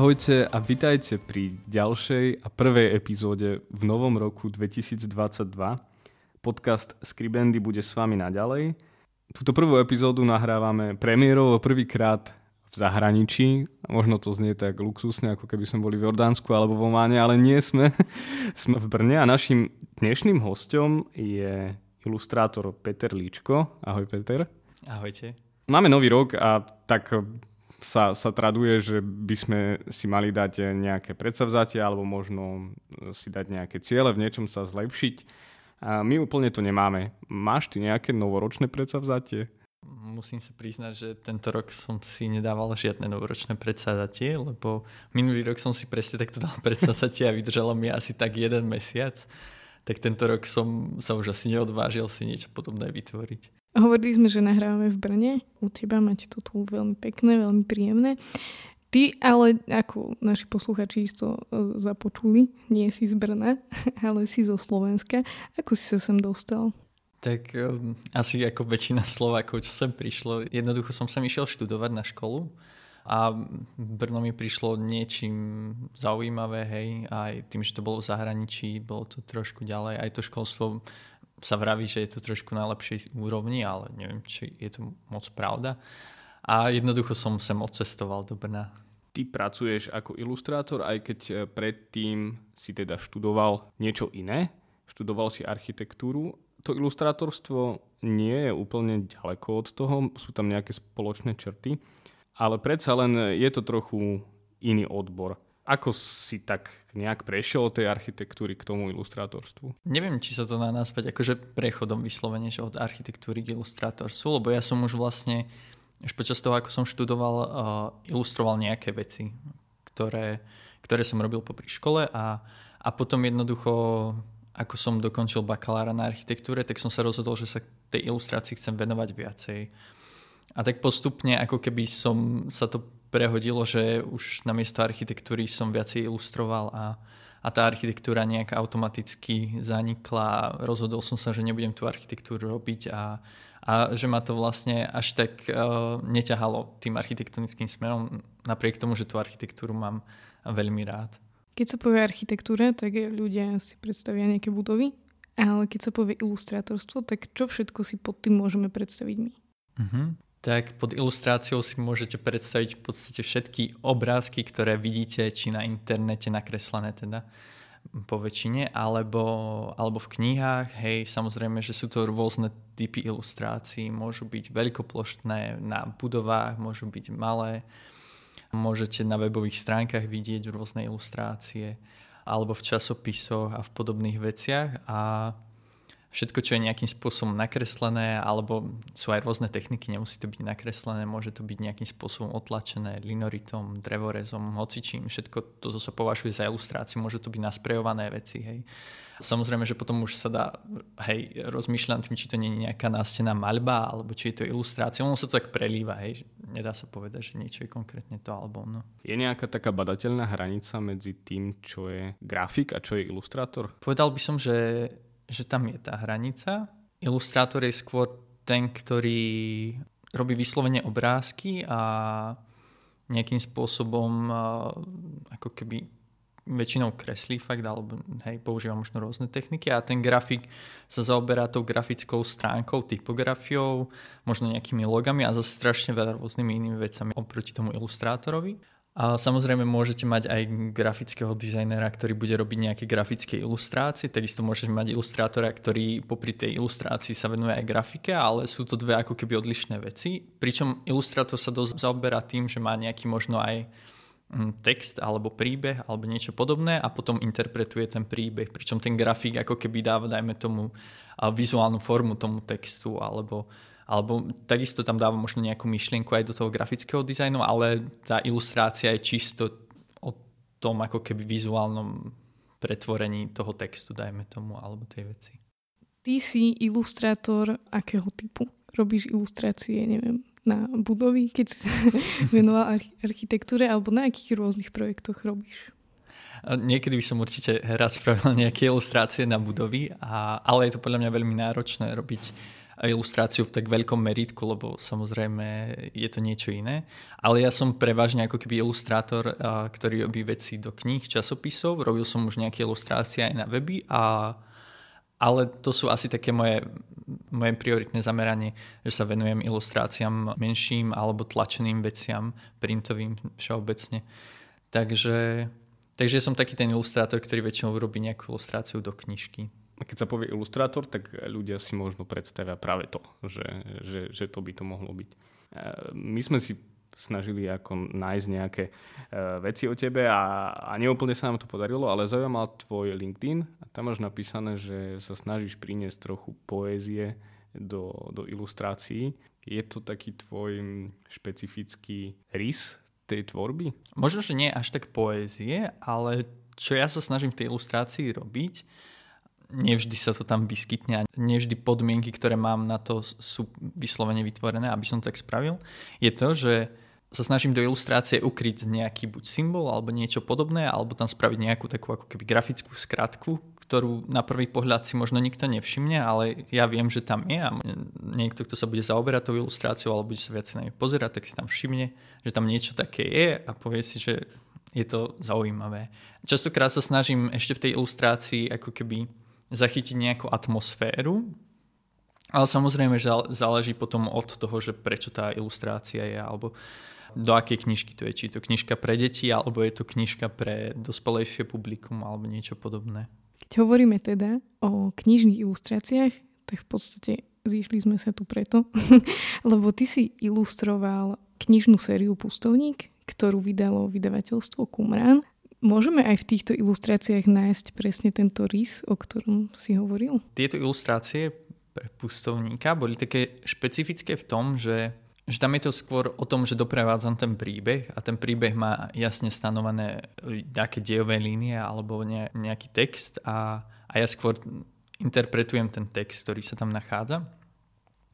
Ahojte a vitajte pri ďalšej a prvej epizóde v novom roku 2022. Podcast Skribendy bude s vami naďalej. Túto prvú epizódu nahrávame premiérovo prvýkrát v zahraničí. Možno to znie tak luxusne, ako keby sme boli v Jordánsku alebo v Ománe, ale nie sme. sme v Brne a našim dnešným hostom je ilustrátor Peter Líčko. Ahoj Peter. Ahojte. Máme nový rok a tak sa, sa traduje, že by sme si mali dať nejaké predsavzatie alebo možno si dať nejaké ciele, v niečom sa zlepšiť. A my úplne to nemáme. Máš ty nejaké novoročné predsavzatie? Musím sa priznať, že tento rok som si nedával žiadne novoročné predsavzatie, lebo minulý rok som si presne takto dal predsavzatie a vydržalo mi asi tak jeden mesiac. Tak tento rok som sa už asi neodvážil si niečo podobné vytvoriť. Hovorili sme, že nahrávame v Brne. U teba máte to tu veľmi pekné, veľmi príjemné. Ty ale, ako naši posluchači isto e, započuli, nie si z Brna, ale si zo Slovenska. Ako si sa sem dostal? Tak um, asi ako väčšina Slovákov, čo sem prišlo, jednoducho som sa išiel študovať na školu a Brno mi prišlo niečím zaujímavé, hej, aj tým, že to bolo v zahraničí, bolo to trošku ďalej, aj to školstvo sa vraví, že je to trošku na lepšej úrovni, ale neviem, či je to moc pravda. A jednoducho som sem odcestoval do Brna. Ty pracuješ ako ilustrátor, aj keď e, predtým si teda študoval niečo iné, študoval si architektúru. To ilustrátorstvo nie je úplne ďaleko od toho, sú tam nejaké spoločné črty, ale predsa len je to trochu iný odbor. Ako si tak nejak prešiel od tej architektúry k tomu ilustrátorstvu? Neviem, či sa to dá naspäť akože prechodom vyslovene, že od architektúry k ilustrátorstvu, lebo ja som už vlastne už počas toho, ako som študoval, uh, ilustroval nejaké veci, ktoré, ktoré som robil popri škole a, a potom jednoducho, ako som dokončil bakalára na architektúre, tak som sa rozhodol, že sa tej ilustrácii chcem venovať viacej. A tak postupne, ako keby som sa to prehodilo, že už na miesto architektúry som viacej ilustroval a, a tá architektúra nejak automaticky zanikla. Rozhodol som sa, že nebudem tú architektúru robiť a, a že ma to vlastne až tak uh, neťahalo tým architektonickým smerom, napriek tomu, že tú architektúru mám veľmi rád. Keď sa povie architektúra, tak ľudia si predstavia nejaké budovy, ale keď sa povie ilustrátorstvo, tak čo všetko si pod tým môžeme predstaviť my? Uh-huh tak pod ilustráciou si môžete predstaviť v podstate všetky obrázky, ktoré vidíte či na internete nakreslené teda po väčšine, alebo, alebo v knihách. Hej, samozrejme, že sú to rôzne typy ilustrácií. Môžu byť veľkoploštné na budovách, môžu byť malé. Môžete na webových stránkach vidieť rôzne ilustrácie alebo v časopisoch a v podobných veciach. A všetko, čo je nejakým spôsobom nakreslené, alebo sú aj rôzne techniky, nemusí to byť nakreslené, môže to byť nejakým spôsobom otlačené linoritom, drevorezom, hocičím, všetko to, sa považuje za ilustráciu, môže to byť nasprejované veci, hej. Samozrejme, že potom už sa dá, hej, rozmýšľať tým, či to nie je nejaká nástená maľba, alebo či je to ilustrácia. Ono sa to tak prelíva, hej. Nedá sa povedať, že niečo je konkrétne to alebo no. Je nejaká taká badateľná hranica medzi tým, čo je grafik a čo je ilustrátor? Povedal by som, že že tam je tá hranica. Ilustrátor je skôr ten, ktorý robí vyslovene obrázky a nejakým spôsobom ako keby väčšinou kreslí fakt, alebo hej, používa možno rôzne techniky a ten grafik sa zaoberá tou grafickou stránkou, typografiou, možno nejakými logami a zase strašne veľa rôznymi inými vecami oproti tomu ilustrátorovi. A samozrejme môžete mať aj grafického dizajnera, ktorý bude robiť nejaké grafické ilustrácie. Takisto môžete mať ilustrátora, ktorý popri tej ilustrácii sa venuje aj grafike, ale sú to dve ako keby odlišné veci. Pričom ilustrátor sa dosť zaoberá tým, že má nejaký možno aj hm, text alebo príbeh alebo niečo podobné a potom interpretuje ten príbeh. Pričom ten grafik ako keby dáva, dajme tomu, vizuálnu formu tomu textu alebo alebo takisto tam dávam možno nejakú myšlienku aj do toho grafického dizajnu, ale tá ilustrácia je čisto o tom ako keby vizuálnom pretvorení toho textu, dajme tomu, alebo tej veci. Ty si ilustrátor akého typu? Robíš ilustrácie, neviem, na budovy, keď si venoval architektúre, alebo na akých rôznych projektoch robíš? Niekedy by som určite rád spravil nejaké ilustrácie na budovy, a, ale je to podľa mňa veľmi náročné robiť ilustráciu v tak veľkom meritku, lebo samozrejme je to niečo iné. Ale ja som prevažne ako keby ilustrátor, ktorý robí veci do kníh, časopisov. Robil som už nejaké ilustrácie aj na weby, a, ale to sú asi také moje, moje prioritné zameranie, že sa venujem ilustráciám menším alebo tlačeným veciam, printovým všeobecne. Takže Takže som taký ten ilustrátor, ktorý väčšinou urobí nejakú ilustráciu do knižky. Keď sa povie ilustrátor, tak ľudia si možno predstavia práve to, že, že, že to by to mohlo byť. E, my sme si snažili ako nájsť nejaké e, veci o tebe a, a neúplne sa nám to podarilo, ale zaujímal tvoj LinkedIn a tam máš napísané, že sa snažíš priniesť trochu poézie do, do ilustrácií. Je to taký tvoj špecifický rys tej tvorby? Možno, že nie až tak poézie, ale čo ja sa snažím v tej ilustrácii robiť, nevždy sa to tam vyskytne a nevždy podmienky, ktoré mám na to sú vyslovene vytvorené, aby som to tak spravil, je to, že sa snažím do ilustrácie ukryť nejaký buď symbol alebo niečo podobné, alebo tam spraviť nejakú takú ako keby grafickú skratku, ktorú na prvý pohľad si možno nikto nevšimne, ale ja viem, že tam je a niekto, kto sa bude zaoberať tou ilustráciou alebo bude sa viac na ňu pozerať, tak si tam všimne, že tam niečo také je a povie si, že je to zaujímavé. Častokrát sa snažím ešte v tej ilustrácii ako keby zachytiť nejakú atmosféru, ale samozrejme záleží potom od toho, že prečo tá ilustrácia je, alebo do akej knižky to je. Či je to knižka pre deti, alebo je to knižka pre dospelejšie publikum, alebo niečo podobné. Keď hovoríme teda o knižných ilustráciách, tak v podstate zišli sme sa tu preto, lebo ty si ilustroval knižnú sériu Pustovník, ktorú vydalo vydavateľstvo Kumran. Môžeme aj v týchto ilustráciách nájsť presne tento rys, o ktorom si hovoril? Tieto ilustrácie pre pustovníka boli také špecifické v tom, že že tam je to skôr o tom, že doprevádzam ten príbeh a ten príbeh má jasne stanovené nejaké dejové línie alebo ne, nejaký text a, a ja skôr interpretujem ten text, ktorý sa tam nachádza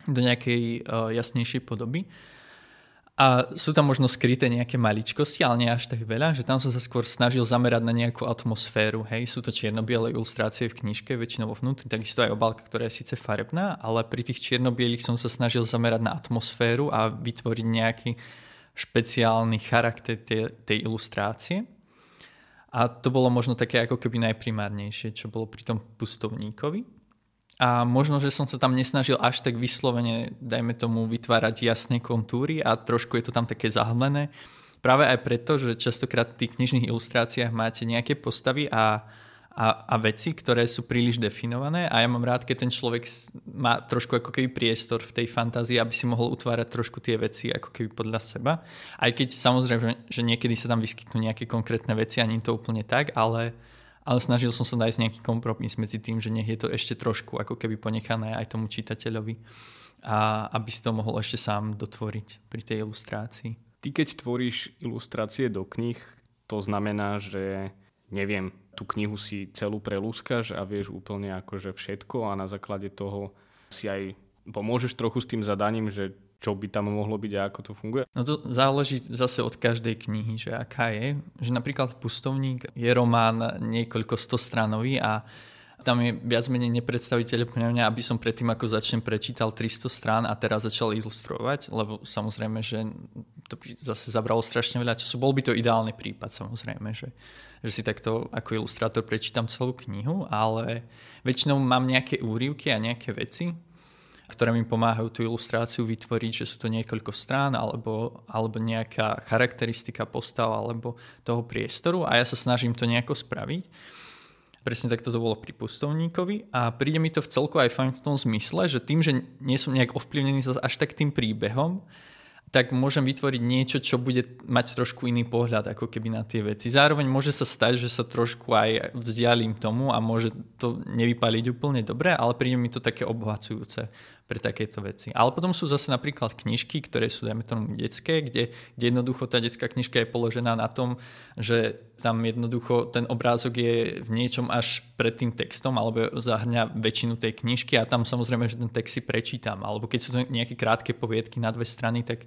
do nejakej uh, jasnejšej podoby. A sú tam možno skryté nejaké maličkosti, ale nie až tak veľa, že tam som sa skôr snažil zamerať na nejakú atmosféru. Hej, sú to čierno-biele ilustrácie v knižke, väčšinou vo vnútri, takisto aj obálka, ktorá je síce farebná, ale pri tých čierno som sa snažil zamerať na atmosféru a vytvoriť nejaký špeciálny charakter tej, tej ilustrácie. A to bolo možno také ako keby najprimárnejšie, čo bolo pri tom pustovníkovi. A možno, že som sa tam nesnažil až tak vyslovene, dajme tomu, vytvárať jasné kontúry a trošku je to tam také zahlmené. Práve aj preto, že častokrát v tých knižných ilustráciách máte nejaké postavy a, a, a veci, ktoré sú príliš definované a ja mám rád, keď ten človek má trošku ako keby priestor v tej fantázii, aby si mohol utvárať trošku tie veci ako keby podľa seba. Aj keď samozrejme, že niekedy sa tam vyskytnú nejaké konkrétne veci a nie to úplne tak, ale ale snažil som sa nájsť nejaký kompromis medzi tým, že nech je to ešte trošku ako keby ponechané aj tomu čitateľovi a aby si to mohol ešte sám dotvoriť pri tej ilustrácii. Ty keď tvoríš ilustrácie do knih, to znamená, že neviem, tú knihu si celú prelúskaš a vieš úplne akože všetko a na základe toho si aj pomôžeš trochu s tým zadaním, že čo by tam mohlo byť a ako to funguje? No to záleží zase od každej knihy, že aká je. Že napríklad Pustovník je román niekoľko stostranový a tam je viac menej nepredstaviteľ pre mňa, aby som predtým, ako začnem, prečítal 300 strán a teraz začal ilustrovať, lebo samozrejme, že to by zase zabralo strašne veľa času. Bol by to ideálny prípad, samozrejme, že, že si takto ako ilustrátor prečítam celú knihu, ale väčšinou mám nejaké úrivky a nejaké veci, ktoré mi pomáhajú tú ilustráciu vytvoriť, že sú to niekoľko strán alebo, alebo nejaká charakteristika postav alebo toho priestoru a ja sa snažím to nejako spraviť. Presne takto to bolo pri pustovníkovi a príde mi to v celku aj fajn v tom zmysle, že tým, že nie som nejak ovplyvnený až tak tým príbehom, tak môžem vytvoriť niečo, čo bude mať trošku iný pohľad ako keby na tie veci. Zároveň môže sa stať, že sa trošku aj vzdialím tomu a môže to nevypaliť úplne dobre, ale príde mi to také obohacujúce pre takéto veci. Ale potom sú zase napríklad knižky, ktoré sú, dajme tomu, detské, kde, kde jednoducho tá detská knižka je položená na tom, že tam jednoducho ten obrázok je v niečom až pred tým textom, alebo zahrňa väčšinu tej knižky a tam samozrejme, že ten text si prečítam. Alebo keď sú to nejaké krátke poviedky na dve strany, tak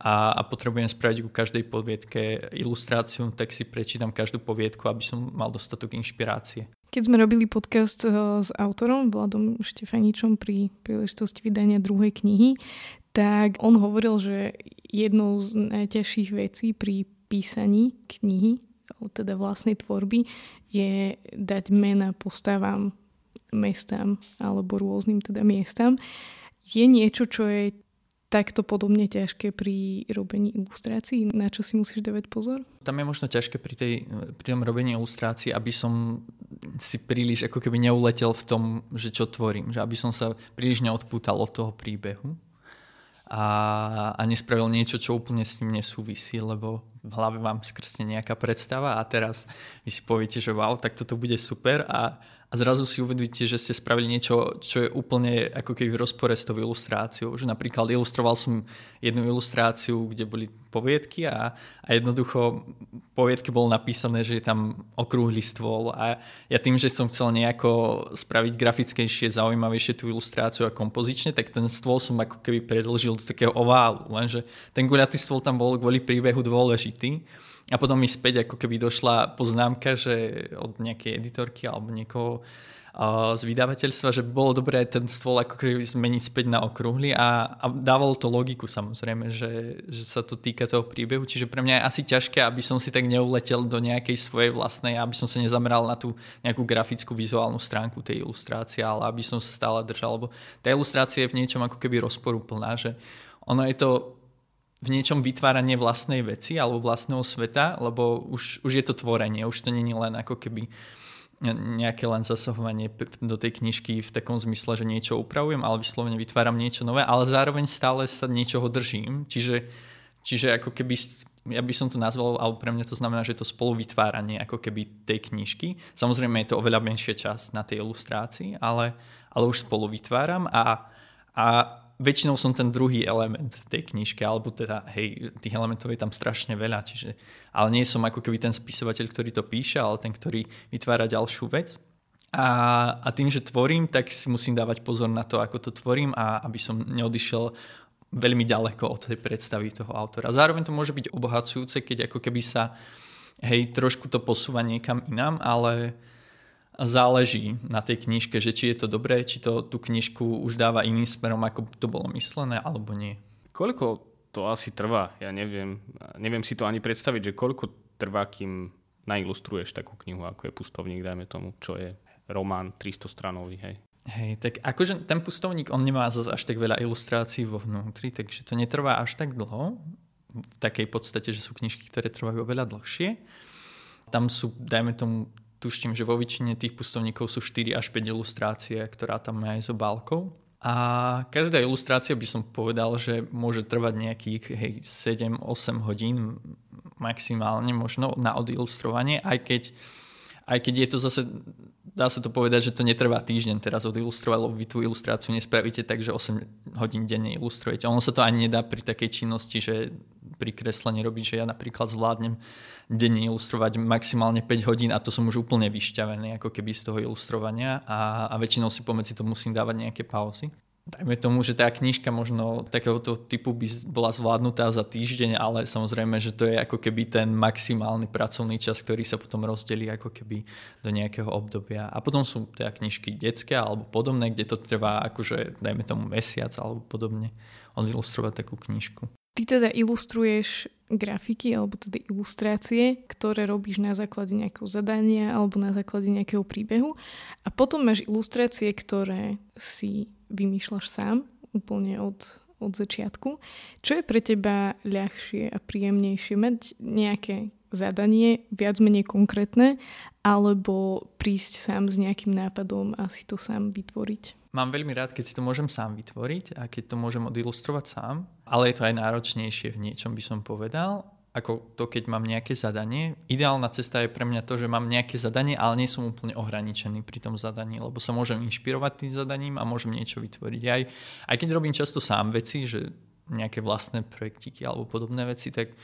a, a potrebujem spraviť ku každej poviedke ilustráciu, tak si prečítam každú poviedku, aby som mal dostatok inšpirácie. Keď sme robili podcast eh, s autorom Vladom Štefaničom pri príležitosti vydania druhej knihy, tak on hovoril, že jednou z najťažších vecí pri písaní knihy, teda vlastnej tvorby, je dať mena postavám, mestám alebo rôznym teda miestam. Je niečo, čo je takto podobne ťažké pri robení ilustrácií? Na čo si musíš dávať pozor? Tam je možno ťažké pri, tej, pri tom robení ilustrácií, aby som si príliš ako keby neuletel v tom, že čo tvorím. Že aby som sa príliš neodpútal od toho príbehu a, a nespravil niečo, čo úplne s ním nesúvisí, lebo v hlave vám skrsne nejaká predstava a teraz vy si poviete, že wow, tak toto bude super a, a zrazu si uvedomíte, že ste spravili niečo, čo je úplne ako keby v rozpore s tou ilustráciou. Že napríklad ilustroval som jednu ilustráciu, kde boli poviedky a, a jednoducho poviedky bolo napísané, že je tam okrúhly stôl. A ja tým, že som chcel nejako spraviť grafickejšie, zaujímavejšie tú ilustráciu a kompozične, tak ten stôl som ako keby predlžil do takého oválu, lenže ten guľatý stôl tam bol kvôli príbehu dôležitý a potom mi späť ako keby došla poznámka, že od nejakej editorky alebo niekoho z vydavateľstva, že bolo dobré ten stôl ako keby zmeniť späť na okrúhly a, a dávalo to logiku samozrejme, že, že sa to týka toho príbehu, čiže pre mňa je asi ťažké, aby som si tak neuletel do nejakej svojej vlastnej, aby som sa nezameral na tú nejakú grafickú vizuálnu stránku tej ilustrácie, ale aby som sa stále držal, lebo tá ilustrácia je v niečom ako keby rozporúplná, že ono je to v niečom vytváranie vlastnej veci alebo vlastného sveta, lebo už, už je to tvorenie, už to není len ako keby nejaké len zasahovanie do tej knižky v takom zmysle, že niečo upravujem, ale vyslovene vytváram niečo nové, ale zároveň stále sa niečoho držím. Čiže, čiže ako keby ja by som to nazval, alebo pre mňa to znamená, že je to spolu vytváranie ako keby tej knižky. Samozrejme je to oveľa menšia časť na tej ilustrácii, ale, ale už spolu vytváram a, a väčšinou som ten druhý element tej knižky, alebo teda, hej, tých elementov je tam strašne veľa, čiže, ale nie som ako keby ten spisovateľ, ktorý to píše, ale ten, ktorý vytvára ďalšiu vec. A, a tým, že tvorím, tak si musím dávať pozor na to, ako to tvorím a aby som neodišiel veľmi ďaleko od tej predstavy toho autora. Zároveň to môže byť obohacujúce, keď ako keby sa hej, trošku to posúva niekam inám, ale záleží na tej knižke, že či je to dobré, či to tú knižku už dáva iným smerom, ako to bolo myslené, alebo nie. Koľko to asi trvá? Ja neviem, neviem si to ani predstaviť, že koľko trvá, kým nailustruješ takú knihu, ako je pustovník, dajme tomu, čo je román 300 stranový, hej. Hej, tak akože ten pustovník, on nemá zase až tak veľa ilustrácií vo vnútri, takže to netrvá až tak dlho. V takej podstate, že sú knižky, ktoré trvajú oveľa dlhšie. Tam sú, dajme tomu, tuším, že vo väčšine tých pustovníkov sú 4 až 5 ilustrácie, ktorá tam má aj s obálkou. A každá ilustrácia by som povedal, že môže trvať nejakých hej, 7-8 hodín maximálne možno na odilustrovanie, aj keď, aj keď je to zase, dá sa to povedať, že to netrvá týždeň teraz odilustrovať, lebo vy tú ilustráciu nespravíte tak, že 8 hodín denne ilustrujete. Ono sa to ani nedá pri takej činnosti, že pri kreslení robiť, že ja napríklad zvládnem denne ilustrovať maximálne 5 hodín a to som už úplne vyšťavený ako keby z toho ilustrovania a, a väčšinou si pomedzi to musím dávať nejaké pauzy. Dajme tomu, že tá knižka možno takéhoto typu by bola zvládnutá za týždeň, ale samozrejme, že to je ako keby ten maximálny pracovný čas, ktorý sa potom rozdelí ako keby do nejakého obdobia. A potom sú teda knižky detské alebo podobné, kde to trvá akože dajme tomu mesiac alebo podobne odilustrovať takú knižku. Ty teda ilustruješ grafiky alebo teda ilustrácie, ktoré robíš na základe nejakého zadania alebo na základe nejakého príbehu a potom máš ilustrácie, ktoré si vymýšľaš sám úplne od, od začiatku. Čo je pre teba ľahšie a príjemnejšie? Mať nejaké zadanie viac menej konkrétne alebo prísť sám s nejakým nápadom a si to sám vytvoriť? Mám veľmi rád, keď si to môžem sám vytvoriť a keď to môžem odilustrovať sám, ale je to aj náročnejšie v niečom, by som povedal. ako to, keď mám nejaké zadanie. Ideálna cesta je pre mňa to, že mám nejaké zadanie, ale nie som úplne ohraničený pri tom zadaní, lebo sa môžem inšpirovať tým zadaním a môžem niečo vytvoriť. Aj, aj keď robím často sám veci, že nejaké vlastné projektiky alebo podobné veci, tak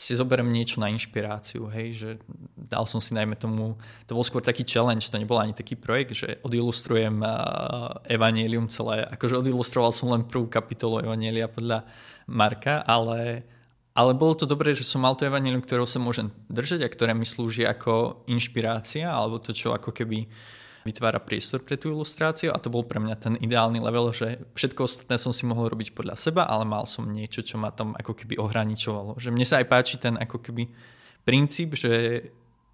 si zoberiem niečo na inšpiráciu, hej, že dal som si najmä tomu, to bol skôr taký challenge, to nebol ani taký projekt, že odilustrujem uh, Evangelium celé, akože odilustroval som len prvú kapitolu Evangelia podľa Marka, ale, ale bolo to dobré, že som mal to Evangelium, ktorého sa môžem držať a ktoré mi slúži ako inšpirácia, alebo to, čo ako keby vytvára priestor pre tú ilustráciu a to bol pre mňa ten ideálny level, že všetko ostatné som si mohol robiť podľa seba, ale mal som niečo, čo ma tam ako keby ohraničovalo. Že mne sa aj páči ten ako keby princíp, že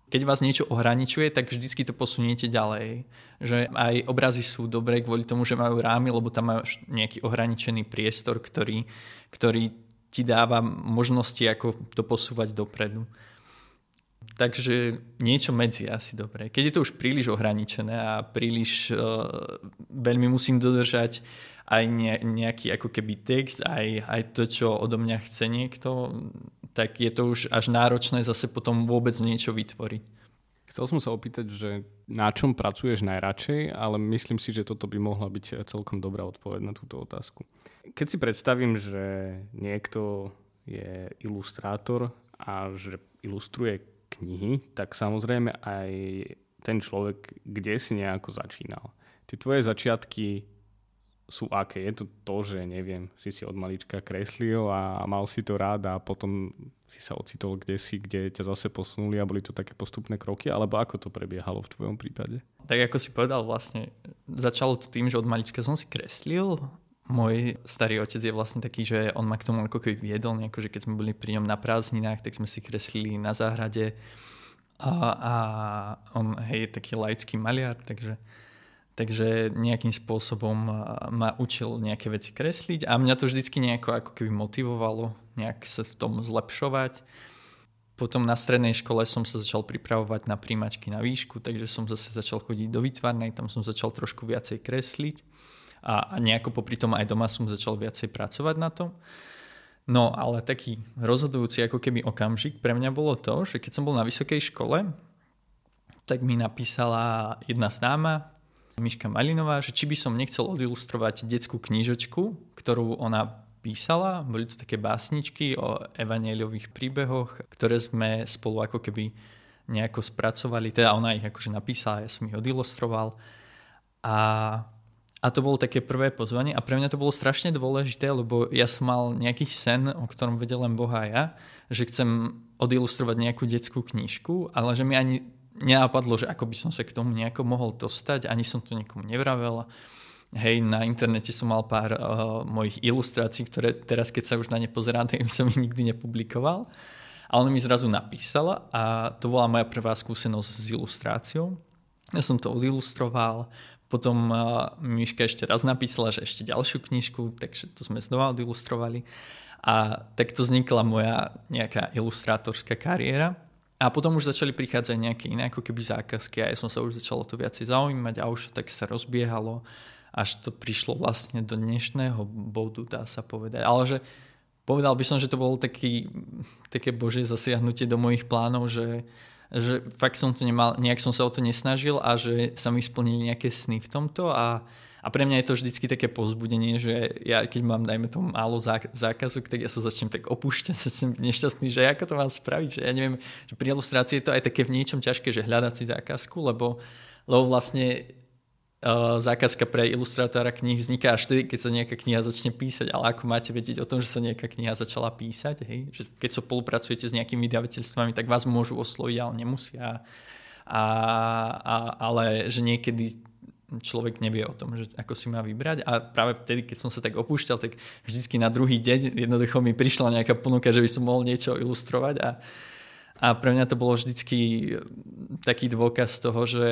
keď vás niečo ohraničuje, tak vždycky to posuniete ďalej. Že aj obrazy sú dobré kvôli tomu, že majú rámy, lebo tam máš nejaký ohraničený priestor, ktorý, ktorý ti dáva možnosti, ako to posúvať dopredu. Takže niečo medzi asi dobre. Keď je to už príliš ohraničené a príliš uh, veľmi musím dodržať aj ne, nejaký ako keby text, aj, aj to, čo odo mňa chce niekto, tak je to už až náročné zase potom vôbec niečo vytvoriť. Chcel som sa opýtať, že na čom pracuješ najradšej, ale myslím si, že toto by mohla byť celkom dobrá odpoveď na túto otázku. Keď si predstavím, že niekto je ilustrátor a že ilustruje knihy, tak samozrejme aj ten človek, kde si nejako začínal. Tie tvoje začiatky sú aké? Je to to, že neviem, si si od malička kreslil a mal si to rád a potom si sa ocitol kde si, kde ťa zase posunuli a boli to také postupné kroky, alebo ako to prebiehalo v tvojom prípade? Tak ako si povedal, vlastne začalo to tým, že od malička som si kreslil môj starý otec je vlastne taký, že on ma k tomu ako keby viedol, nejako, že keď sme boli pri ňom na prázdninách, tak sme si kreslili na záhrade a, a on hej, je taký laický maliar, takže, takže nejakým spôsobom ma učil nejaké veci kresliť a mňa to vždycky nejako ako keby motivovalo nejak sa v tom zlepšovať. Potom na strednej škole som sa začal pripravovať na príjmačky na výšku, takže som zase začal chodiť do výtvarnej, tam som začal trošku viacej kresliť a, nejako popri tom aj doma som začal viacej pracovať na tom. No ale taký rozhodujúci ako keby okamžik pre mňa bolo to, že keď som bol na vysokej škole, tak mi napísala jedna známa, Miška Malinová, že či by som nechcel odilustrovať detskú knižočku, ktorú ona písala. Boli to také básničky o evaneliových príbehoch, ktoré sme spolu ako keby nejako spracovali. Teda ona ich akože napísala, ja som ich odilustroval. A a to bolo také prvé pozvanie a pre mňa to bolo strašne dôležité, lebo ja som mal nejaký sen, o ktorom vedel len Boha ja, že chcem odilustrovať nejakú detskú knižku, ale že mi ani nenapadlo, že ako by som sa k tomu nejako mohol dostať, ani som to nikomu nevravel. Hej, na internete som mal pár uh, mojich ilustrácií, ktoré teraz, keď sa už na ne pozerám, tak som ich nikdy nepublikoval. A ona mi zrazu napísala a to bola moja prvá skúsenosť s ilustráciou. Ja som to odilustroval, potom Miška ešte raz napísala, že ešte ďalšiu knižku, takže to sme znova odilustrovali. A takto vznikla moja nejaká ilustrátorská kariéra. A potom už začali prichádzať nejaké iné ako keby zákazky a ja som sa už začal o to viacej zaujímať a už tak sa rozbiehalo, až to prišlo vlastne do dnešného bodu, dá sa povedať. Ale že povedal by som, že to bolo taký, také božie zasiahnutie do mojich plánov, že že fakt som to nemal, nejak som sa o to nesnažil a že sa mi splnili nejaké sny v tomto a, a pre mňa je to vždycky také povzbudenie, že ja keď mám, dajme tomu, málo zákazok, tak ja sa začnem tak opúšťať, som nešťastný, že ako to mám spraviť, že ja neviem, že pri ilustrácii je to aj také v niečom ťažké, že hľadať si zákazku, lebo, lebo vlastne zákazka pre ilustrátora knih vzniká až vtedy, keď sa nejaká kniha začne písať, ale ako máte vedieť o tom, že sa nejaká kniha začala písať, hej? že keď spolupracujete s nejakými vydavateľstvami, tak vás môžu osloviť, ale nemusia. A, a, ale že niekedy človek nevie o tom, že ako si má vybrať a práve vtedy, keď som sa tak opúšťal, tak vždycky na druhý deň jednoducho mi prišla nejaká ponuka, že by som mohol niečo ilustrovať a, a pre mňa to bolo vždycky taký dôkaz toho, že,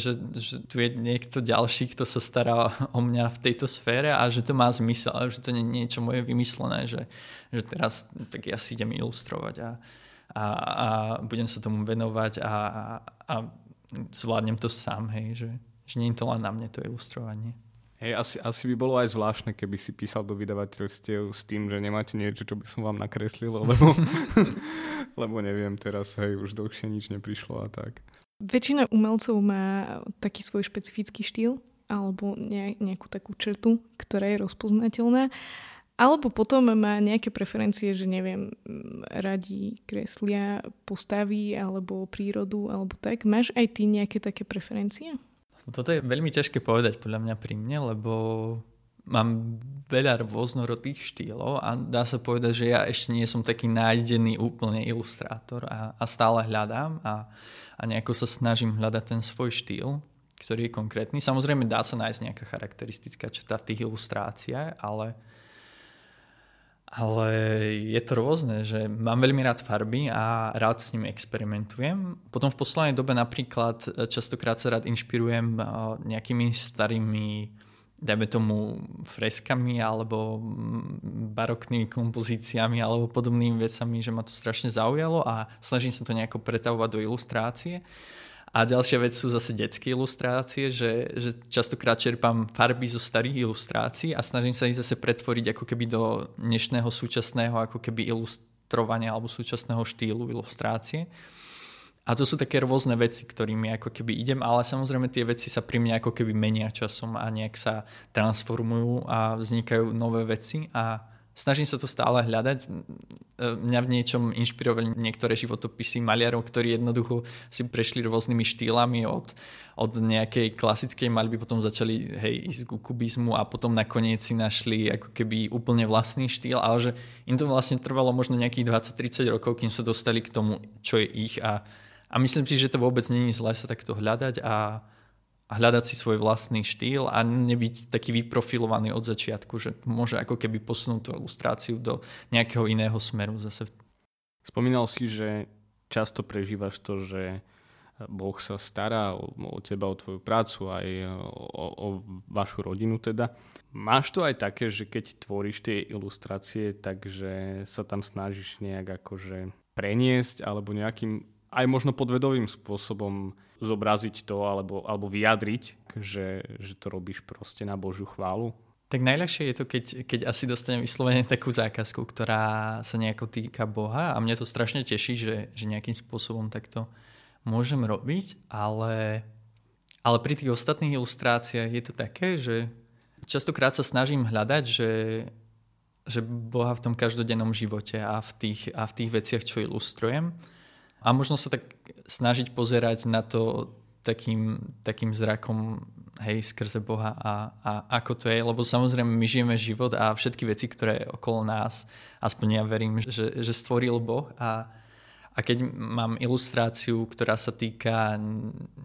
že, že tu je niekto ďalší, kto sa stará o mňa v tejto sfére a že to má zmysel, že to nie je niečo moje vymyslené, že, že teraz tak ja si idem ilustrovať a, a, a budem sa tomu venovať a, a, a zvládnem to sám, hej, že, že nie je to len na mne to ilustrovanie. Hej, asi, asi by bolo aj zvláštne, keby si písal do vydavateľstiev s tým, že nemáte niečo, čo by som vám nakreslil, lebo, lebo neviem, teraz hej, už dlhšie nič neprišlo a tak. Väčšina umelcov má taký svoj špecifický štýl alebo nejakú takú črtu, ktorá je rozpoznateľná. Alebo potom má nejaké preferencie, že neviem, radi kreslia postavy alebo prírodu alebo tak. Máš aj ty nejaké také preferencie? Toto je veľmi ťažké povedať podľa mňa pri mne, lebo mám veľa rôznorodých štýlov a dá sa povedať, že ja ešte nie som taký nájdený úplne ilustrátor a, a stále hľadám a, a nejako sa snažím hľadať ten svoj štýl, ktorý je konkrétny. Samozrejme dá sa nájsť nejaká charakteristická črta v tých ilustráciách, ale ale je to rôzne, že mám veľmi rád farby a rád s nimi experimentujem. Potom v poslednej dobe napríklad e, častokrát sa rád inšpirujem e, nejakými starými dajme tomu freskami alebo baroknými kompozíciami alebo podobnými vecami, že ma to strašne zaujalo a snažím sa to nejako pretavovať do ilustrácie. A ďalšia vec sú zase detské ilustrácie, že, že častokrát čerpám farby zo starých ilustrácií a snažím sa ich zase pretvoriť ako keby do dnešného súčasného ako keby ilustrovania alebo súčasného štýlu ilustrácie. A to sú také rôzne veci, ktorými ako keby idem, ale samozrejme tie veci sa pri mne ako keby menia časom a nejak sa transformujú a vznikajú nové veci a snažím sa to stále hľadať. Mňa v niečom inšpirovali niektoré životopisy maliarov, ktorí jednoducho si prešli rôznymi štýlami od, od nejakej klasickej maľby, potom začali hej, ísť ku kubizmu a potom nakoniec si našli ako keby úplne vlastný štýl, ale že im to vlastne trvalo možno nejakých 20-30 rokov, kým sa dostali k tomu, čo je ich a, a myslím si, že to vôbec není zle sa takto hľadať a a hľadať si svoj vlastný štýl a nebyť taký vyprofilovaný od začiatku, že môže ako keby posunúť tú ilustráciu do nejakého iného smeru zase. Spomínal si, že často prežívaš to, že Boh sa stará o, o teba, o tvoju prácu, aj o, o vašu rodinu teda. Máš to aj také, že keď tvoríš tie ilustrácie, takže sa tam snažíš nejak akože preniesť alebo nejakým aj možno podvedovým spôsobom zobraziť to alebo, alebo vyjadriť, že, že to robíš proste na Božiu chválu? Tak najľahšie je to, keď, keď asi dostanem vyslovene takú zákazku, ktorá sa nejako týka Boha a mňa to strašne teší, že, že nejakým spôsobom takto môžem robiť, ale, ale pri tých ostatných ilustráciách je to také, že častokrát sa snažím hľadať, že, že Boha v tom každodennom živote a v tých, a v tých veciach, čo ilustrujem a možno sa tak snažiť pozerať na to takým, takým zrakom hej, skrze Boha a, a ako to je, lebo samozrejme my žijeme život a všetky veci, ktoré okolo nás, aspoň ja verím, že, že stvoril Boh a, a keď mám ilustráciu, ktorá sa týka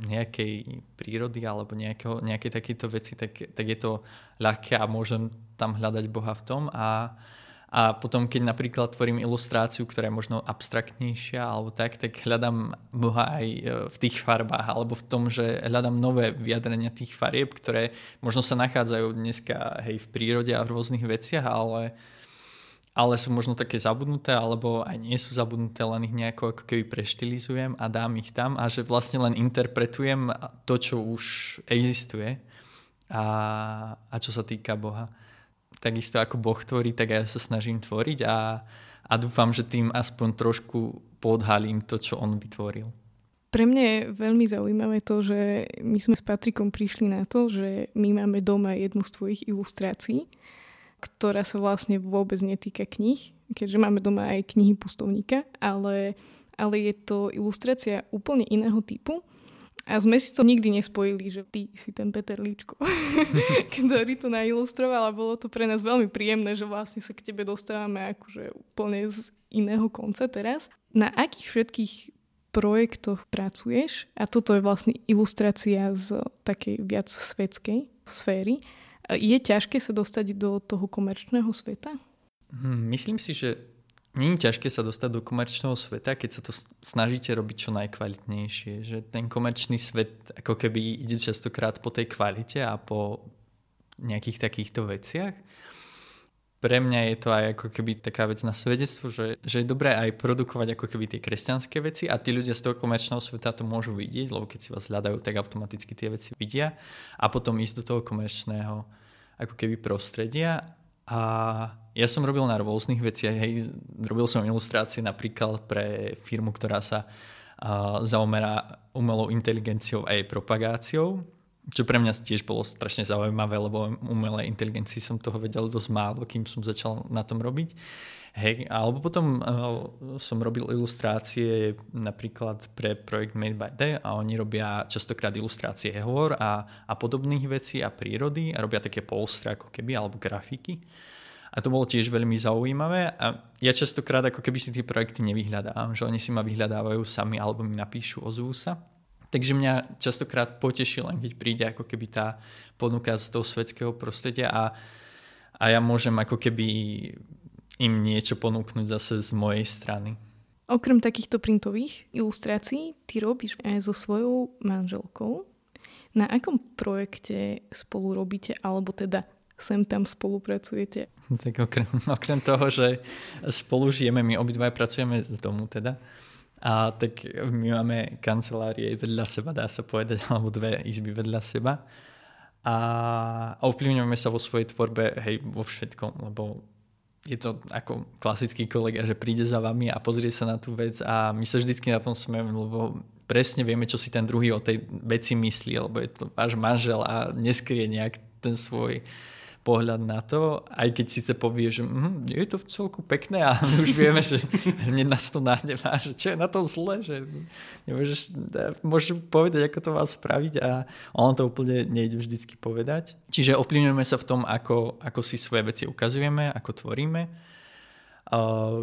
nejakej prírody alebo nejakého, nejakej takéto veci, tak, tak je to ľahké a môžem tam hľadať Boha v tom a, a potom, keď napríklad tvorím ilustráciu, ktorá je možno abstraktnejšia alebo tak, tak hľadám Boha aj e, v tých farbách alebo v tom, že hľadám nové vyjadrenia tých farieb, ktoré možno sa nachádzajú dneska hej, v prírode a v rôznych veciach, ale, ale sú možno také zabudnuté alebo aj nie sú zabudnuté, len ich nejako ako keby preštilizujem a dám ich tam a že vlastne len interpretujem to, čo už existuje a, a čo sa týka Boha takisto ako Boh tvorí, tak ja sa snažím tvoriť a, a dúfam, že tým aspoň trošku podhalím to, čo on vytvoril. Pre mňa je veľmi zaujímavé to, že my sme s Patrikom prišli na to, že my máme doma jednu z tvojich ilustrácií, ktorá sa vlastne vôbec netýka knih, keďže máme doma aj knihy pustovníka, ale, ale je to ilustrácia úplne iného typu a sme si to nikdy nespojili, že ty si ten Peter Líčko, ktorý to nailustroval a bolo to pre nás veľmi príjemné, že vlastne sa k tebe dostávame akože úplne z iného konca teraz. Na akých všetkých projektoch pracuješ? A toto je vlastne ilustrácia z takej viac svetskej sféry. Je ťažké sa dostať do toho komerčného sveta? Hm, myslím si, že je ťažké sa dostať do komerčného sveta, keď sa to snažíte robiť čo najkvalitnejšie. Že ten komerčný svet ako keby ide častokrát po tej kvalite a po nejakých takýchto veciach. Pre mňa je to aj ako keby taká vec na svedectvo, že, že je dobré aj produkovať ako keby tie kresťanské veci a tí ľudia z toho komerčného sveta to môžu vidieť, lebo keď si vás hľadajú, tak automaticky tie veci vidia a potom ísť do toho komerčného ako keby prostredia a ja som robil na rôznych veciach, hej, robil som ilustrácie napríklad pre firmu, ktorá sa uh, zaomerá umelou inteligenciou a jej propagáciou, čo pre mňa tiež bolo strašne zaujímavé, lebo umelej inteligencii som toho vedel dosť málo, kým som začal na tom robiť. Hej, alebo potom uh, som robil ilustrácie napríklad pre projekt Made by Day a oni robia častokrát ilustrácie hor a, a podobných vecí a prírody a robia také polstre ako keby, alebo grafiky. A to bolo tiež veľmi zaujímavé a ja častokrát ako keby si tie projekty nevyhľadám, že oni si ma vyhľadávajú sami alebo mi napíšu, ozvú sa. Takže mňa častokrát poteší len, keď príde ako keby tá ponuka z toho svetského prostredia a, a ja môžem ako keby im niečo ponúknuť zase z mojej strany. Okrem takýchto printových ilustrácií, ty robíš aj so svojou manželkou. Na akom projekte spolu robíte, alebo teda sem tam spolupracujete? Tak okrem, okrem toho, že spolu žijeme, my obidva pracujeme z domu teda, a tak my máme kancelárie vedľa seba, dá sa povedať, alebo dve izby vedľa seba. A ovplyvňujeme sa vo svojej tvorbe, hej, vo všetkom, lebo je to ako klasický kolega, že príde za vami a pozrie sa na tú vec a my sa vždycky na tom smeme, lebo presne vieme, čo si ten druhý o tej veci myslí, lebo je to váš manžel a neskrie nejak ten svoj pohľad na to, aj keď si sa povie, že mm, je to celku pekné a my už vieme, že hneď nás to nahnevá, že čo je na tom zle, že nemôžeš, môžeš povedať, ako to má spraviť a on to úplne nejde vždycky povedať. Čiže ovplyvňujeme sa v tom, ako, ako si svoje veci ukazujeme, ako tvoríme,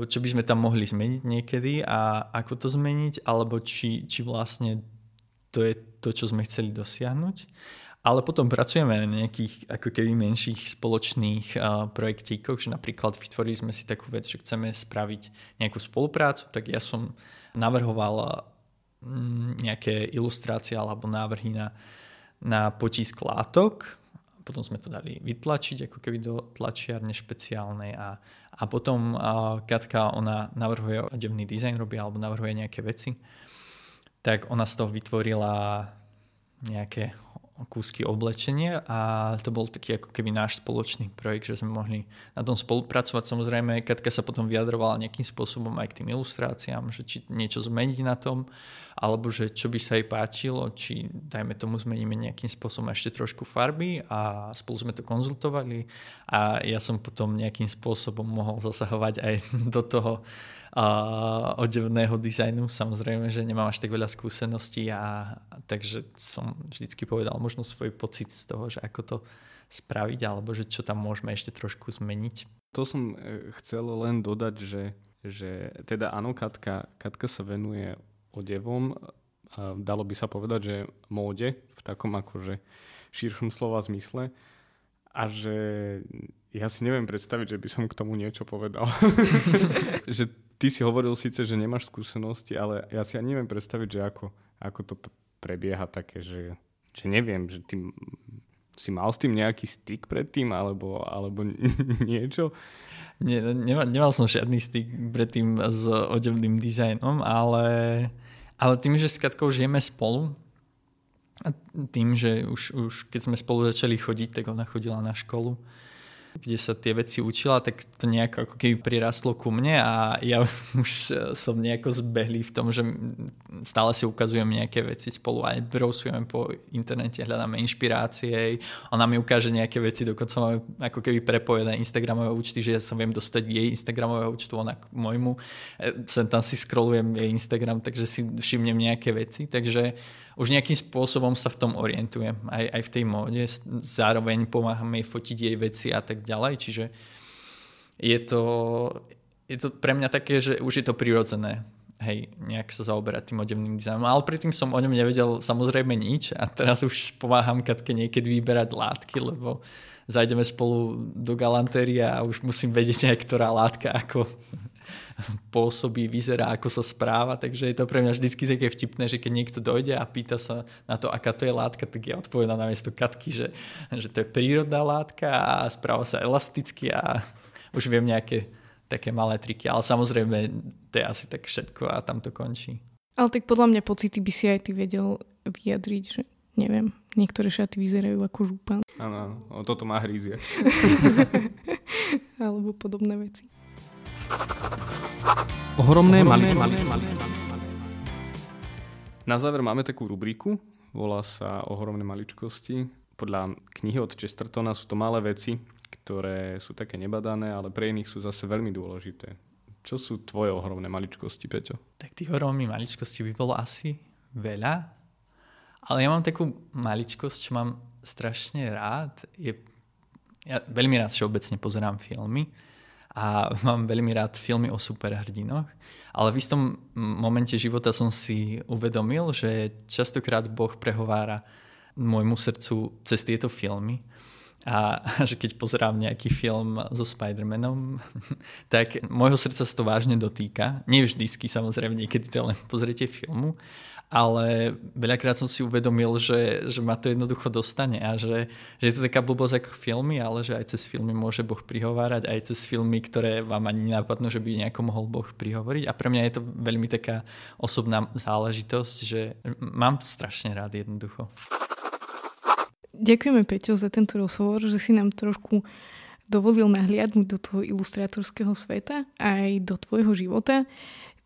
čo by sme tam mohli zmeniť niekedy a ako to zmeniť, alebo či, či vlastne to je to, čo sme chceli dosiahnuť. Ale potom pracujeme na nejakých ako keby menších spoločných uh, projektíkoch, že napríklad vytvorili sme si takú vec, že chceme spraviť nejakú spoluprácu, tak ja som navrhoval mm, nejaké ilustrácie alebo návrhy na, na potisk látok. Potom sme to dali vytlačiť ako keby do tlačiarne špeciálnej a, a potom uh, Katka, ona navrhuje odevný dizajn, robí alebo navrhuje nejaké veci. Tak ona z toho vytvorila nejaké kúsky oblečenia a to bol taký ako keby náš spoločný projekt, že sme mohli na tom spolupracovať. Samozrejme, Katka sa potom vyjadrovala nejakým spôsobom aj k tým ilustráciám, že či niečo zmeniť na tom, alebo že čo by sa jej páčilo, či dajme tomu zmeníme nejakým spôsobom ešte trošku farby a spolu sme to konzultovali a ja som potom nejakým spôsobom mohol zasahovať aj do toho a odevného dizajnu. Samozrejme, že nemám až tak veľa skúseností a takže som vždycky povedal možno svoj pocit z toho, že ako to spraviť alebo že čo tam môžeme ešte trošku zmeniť. To som e, chcel len dodať, že, že teda áno, Katka, Katka sa venuje odevom, a dalo by sa povedať, že móde v takom akože širšom slova zmysle a že ja si neviem predstaviť, že by som k tomu niečo povedal. že ty si hovoril síce, že nemáš skúsenosti, ale ja si ani neviem predstaviť, že ako, ako to prebieha také, že, že neviem, že ty si mal s tým nejaký styk predtým, alebo, alebo niečo? Nie, nemal, nemal som žiadny styk predtým s odevným dizajnom, ale, ale tým, že s Katkou žijeme spolu, a tým, že už, už keď sme spolu začali chodiť, tak ona chodila na školu, kde sa tie veci učila, tak to nejako ako keby prirastlo ku mne a ja už som nejako zbehlý v tom, že stále si ukazujem nejaké veci spolu aj browsujeme po internete, hľadáme inšpirácie, ona mi ukáže nejaké veci, dokonca máme ako keby prepojené Instagramové účty, že ja sa viem dostať jej Instagramového účtu, ona k môjmu. E, sem tam si scrollujem jej Instagram, takže si všimnem nejaké veci, takže už nejakým spôsobom sa v tom orientujem, aj, aj v tej móde. Zároveň pomáham jej fotiť jej veci a tak ďalej, čiže je to, je to pre mňa také, že už je to prirodzené hej, nejak sa zaoberať tým odevným dizajnom. Ale predtým som o ňom nevedel samozrejme nič a teraz už pomáham Katke niekedy vyberať látky, lebo zajdeme spolu do galantéria a už musím vedieť aj ktorá látka ako pôsobí, vyzerá, ako sa správa, takže je to pre mňa vždycky také vtipné, že keď niekto dojde a pýta sa na to, aká to je látka, tak ja odpovedám na miesto katky, že, že to je prírodná látka a správa sa elasticky a už viem nejaké také malé triky, ale samozrejme to je asi tak všetko a tam to končí. Ale tak podľa mňa pocity by si aj ty vedel vyjadriť, že neviem, niektoré šaty vyzerajú ako župan. Áno, toto má hrízie. Alebo podobné veci. Ohromné, Ohromné maličkosti. Na záver máme takú rubriku, volá sa Ohromné maličkosti. Podľa knihy od Chestertona sú to malé veci, ktoré sú také nebadané, ale pre iných sú zase veľmi dôležité. Čo sú tvoje ohromné maličkosti, Peťo? Tak tých ohromných maličkostí by bolo asi veľa, ale ja mám takú maličkosť, čo mám strašne rád. Je, ja veľmi rád všeobecne pozerám filmy a mám veľmi rád filmy o superhrdinoch, ale v istom momente života som si uvedomil, že častokrát Boh prehovára môjmu srdcu cez tieto filmy a že keď pozerám nejaký film so Spider-Manom, tak môjho srdca sa to vážne dotýka. Nie vždycky, samozrejme, niekedy to len pozriete filmu, ale veľakrát som si uvedomil, že, že ma to jednoducho dostane a že, že je to taká blbosť ako filmy, ale že aj cez filmy môže Boh prihovárať, aj cez filmy, ktoré vám ani nenapadnú, že by nejako mohol Boh prihovoriť. A pre mňa je to veľmi taká osobná záležitosť, že mám to strašne rád jednoducho. Ďakujeme Peťo za tento rozhovor, že si nám trošku dovolil nahliadnúť do toho ilustrátorského sveta aj do tvojho života.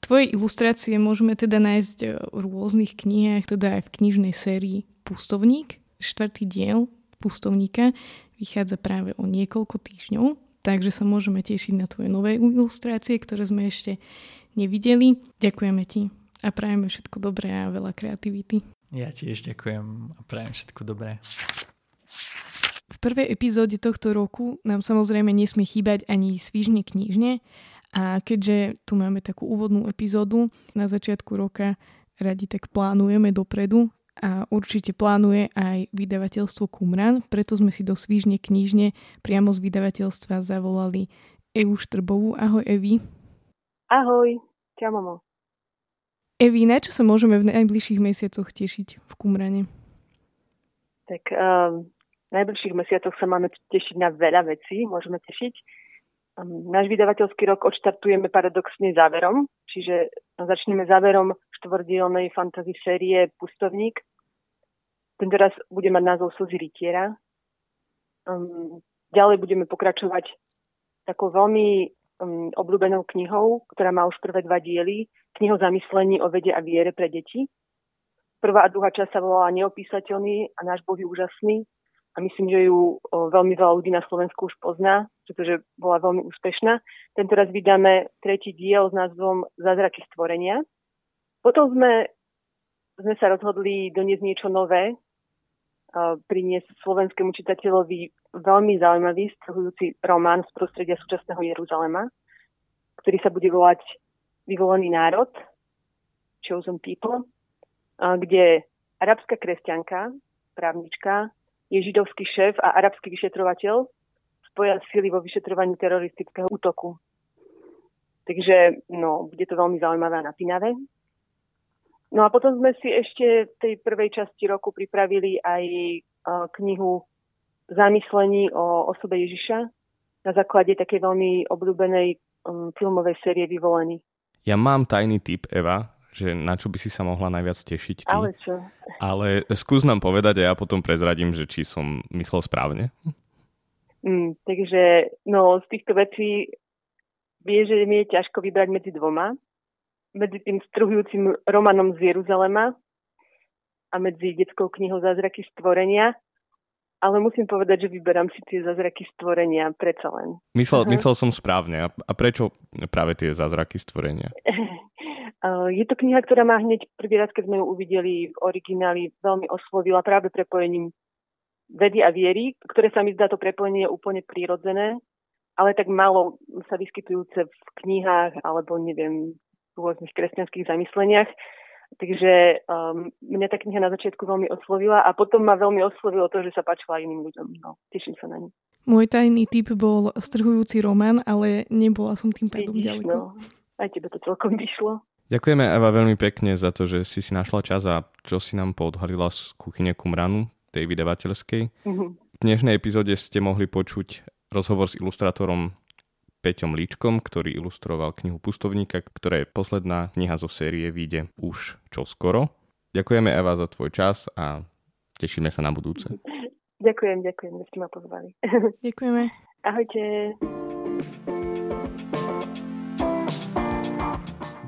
Tvoje ilustrácie môžeme teda nájsť e, v rôznych knihách, teda aj v knižnej sérii Pustovník. Štvrtý diel Pustovníka vychádza práve o niekoľko týždňov, takže sa môžeme tešiť na tvoje nové ilustrácie, ktoré sme ešte nevideli. Ďakujeme ti a prajeme všetko dobré a veľa kreativity. Ja tiež ďakujem a prajem všetko dobré. V prvej epizóde tohto roku nám samozrejme nesmie chýbať ani svižne knižne a keďže tu máme takú úvodnú epizódu na začiatku roka, radi tak plánujeme dopredu a určite plánuje aj vydavateľstvo Kumran, preto sme si do Svížne knižne priamo z vydavateľstva zavolali Evu Štrbovú. Ahoj Evi. Ahoj, čau mamo. Evi, na čo sa môžeme v najbližších mesiacoch tešiť v Kumrane? Tak um, v najbližších mesiacoch sa máme tešiť na veľa vecí, môžeme tešiť. Náš vydavateľský rok odštartujeme paradoxne záverom, čiže začneme záverom štvordielnej fantasy série Pustovník. Tento raz bude mať názov Slzy rytiera. Um, ďalej budeme pokračovať takou veľmi um, obľúbenou knihou, ktorá má už prvé dva diely, knihou zamyslení o vede a viere pre deti. Prvá a druhá časť sa volala Neopísateľný a náš Boh je úžasný a myslím, že ju veľmi veľa ľudí na Slovensku už pozná, pretože bola veľmi úspešná. Tento raz vydáme tretí diel s názvom Zázraky stvorenia. Potom sme, sme sa rozhodli doniesť niečo nové, priniesť slovenskému čitateľovi veľmi zaujímavý, strhujúci román z prostredia súčasného Jeruzalema, ktorý sa bude volať Vyvolený národ, Chosen People, kde arabská kresťanka, právnička, je židovský šéf a arabský vyšetrovateľ spoja sily vo vyšetrovaní teroristického útoku. Takže no, bude to veľmi zaujímavé a napínavé. No a potom sme si ešte v tej prvej časti roku pripravili aj uh, knihu zamyslení o osobe Ježiša na základe takej veľmi obľúbenej um, filmovej série Vyvolený. Ja mám tajný tip, Eva, že na čo by si sa mohla najviac tešiť ty. Ale čo? Ale skús nám povedať a ja potom prezradím, že či som myslel správne. Mm, takže no, z týchto vecí vie, že mi je ťažko vybrať medzi dvoma. Medzi tým struhujúcim romanom z Jeruzalema a medzi detskou knihou Zázraky stvorenia. Ale musím povedať, že vyberám si tie zázraky stvorenia predsa len. Myslel, uh-huh. myslel som správne. A prečo práve tie zázraky stvorenia? Eh, je to kniha, ktorá ma hneď prvý raz, keď sme ju uvideli v origináli, veľmi oslovila práve prepojením vedy a viery, ktoré sa mi zdá to prepojenie je úplne prírodzené, ale tak málo sa vyskytujúce v knihách alebo neviem, v rôznych kresťanských zamysleniach. Takže um, mňa tá kniha na začiatku veľmi oslovila a potom ma veľmi oslovilo to, že sa páčila iným ľuďom. No, teším sa na ňu. Môj tajný typ bol strhujúci román, ale nebola som tým pádom ďaleko. No, aj tebe to celkom vyšlo. Ďakujeme Eva veľmi pekne za to, že si si našla čas a čo si nám podhalila z kuchyne Kumranu, tej vydavateľskej. Mm-hmm. V dnešnej epizóde ste mohli počuť rozhovor s ilustrátorom Peťom Líčkom, ktorý ilustroval knihu Pustovníka, ktorá je posledná kniha zo série, vyjde už čoskoro. Ďakujeme Eva za tvoj čas a tešíme sa na budúce. Ďakujem, ďakujem, že ste ma pozvali. Ďakujeme. Ahojte.